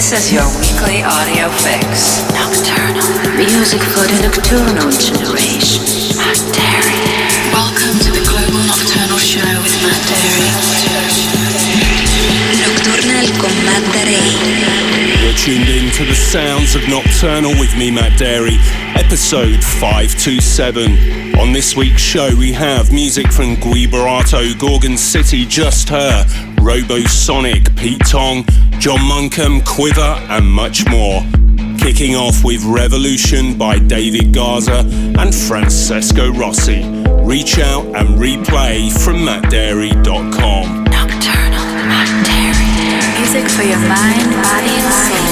This is your weekly audio fix. Nocturnal. Music for the nocturnal generation. Matt Darey. Welcome to the Global Nocturnal Show with Matt Darey. Nocturnal con Matt Darey. You're tuned in to the sounds of Nocturnal with me, Matt Darey, episode 527. On this week's show, we have music from Gui Boratto, Gorgon City, Just Her, Robosonic, Pete Tong, John Munkham, Quivver, and much more. Kicking off with Revolution by David Garza and Francesco Rossi. Reach out and replay from mattdarey.com. Nocturnal Matt. Music for your mind, body, and soul.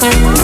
Thank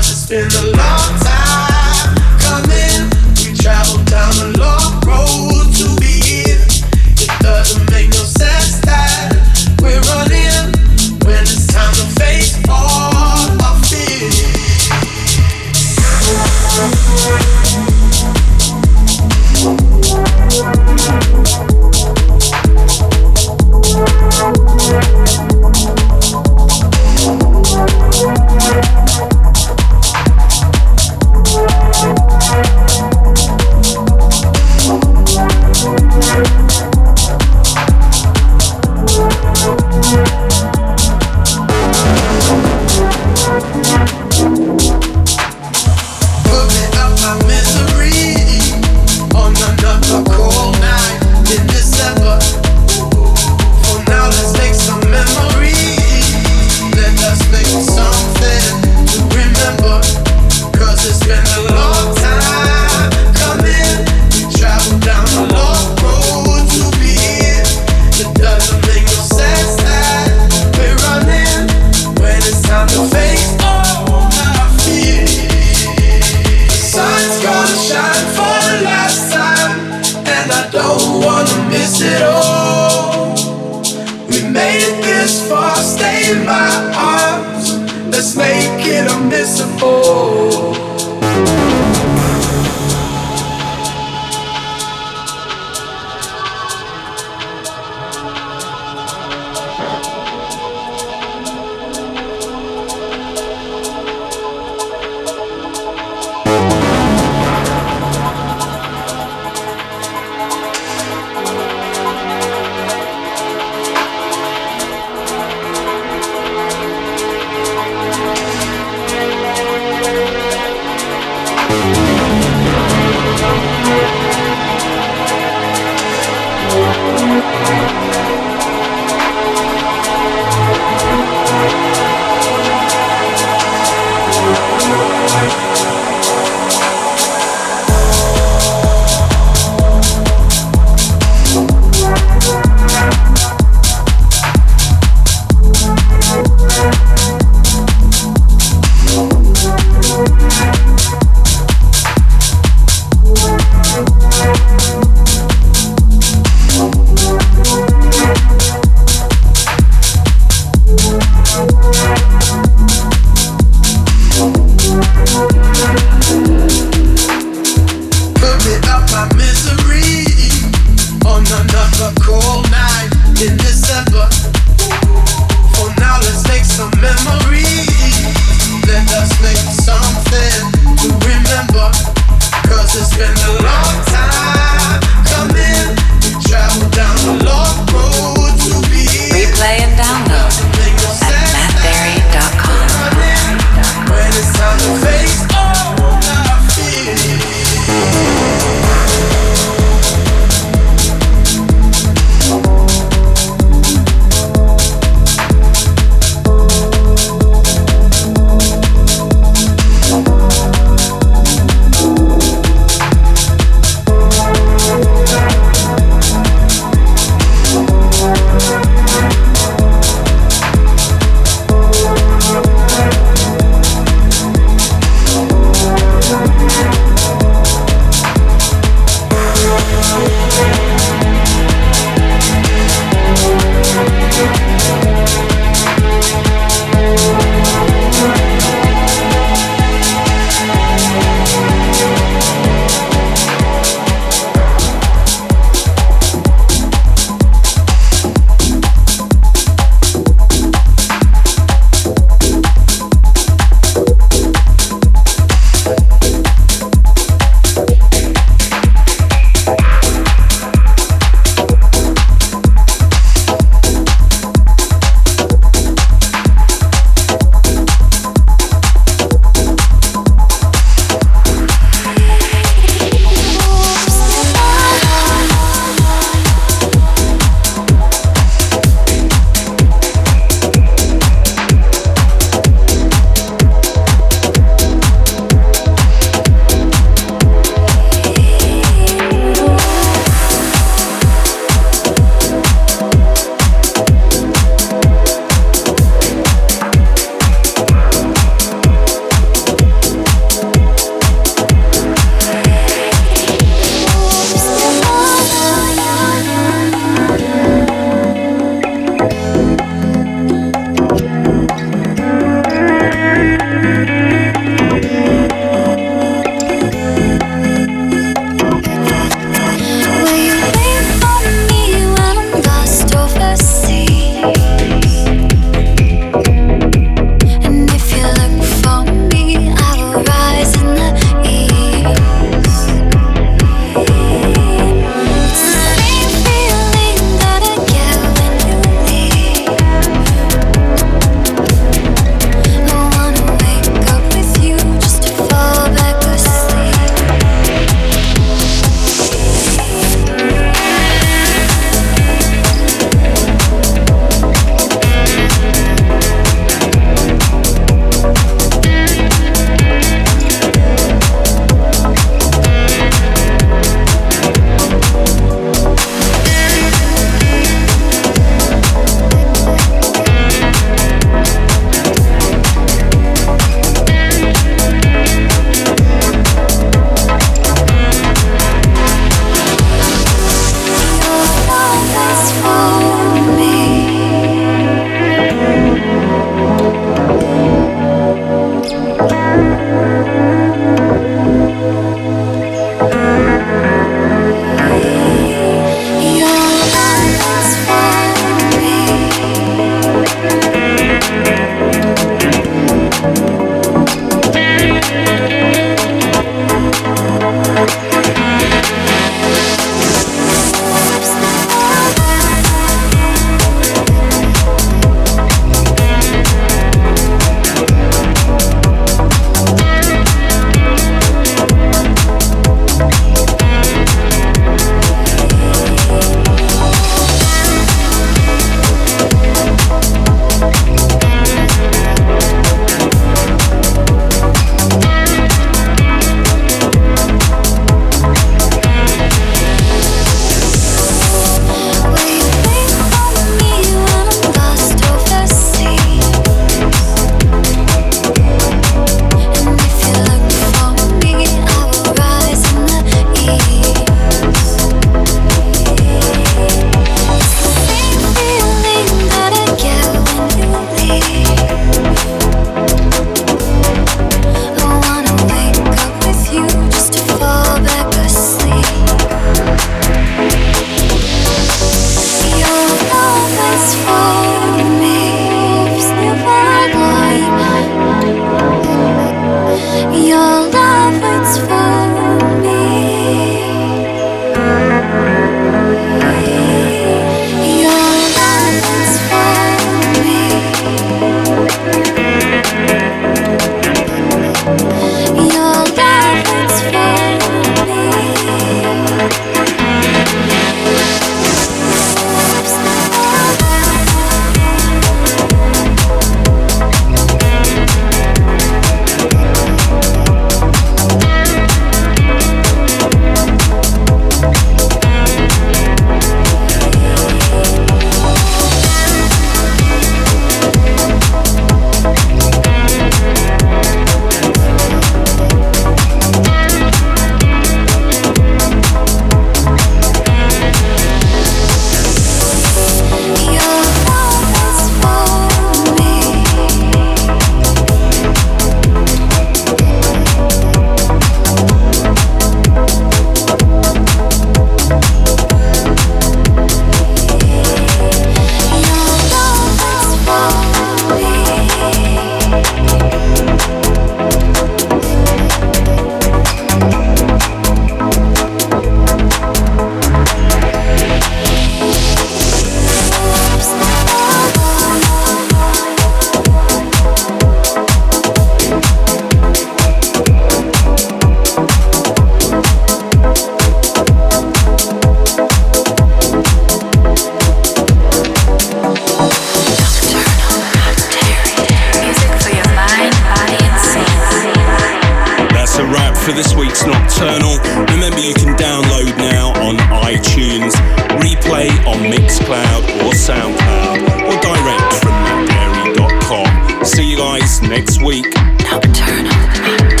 This week's Nocturnal. Remember, you can download now on iTunes, replay on Mixcloud or Soundcloud, or direct from mattdarey.com. See you guys next week. Nocturnal, Matt.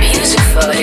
Music for the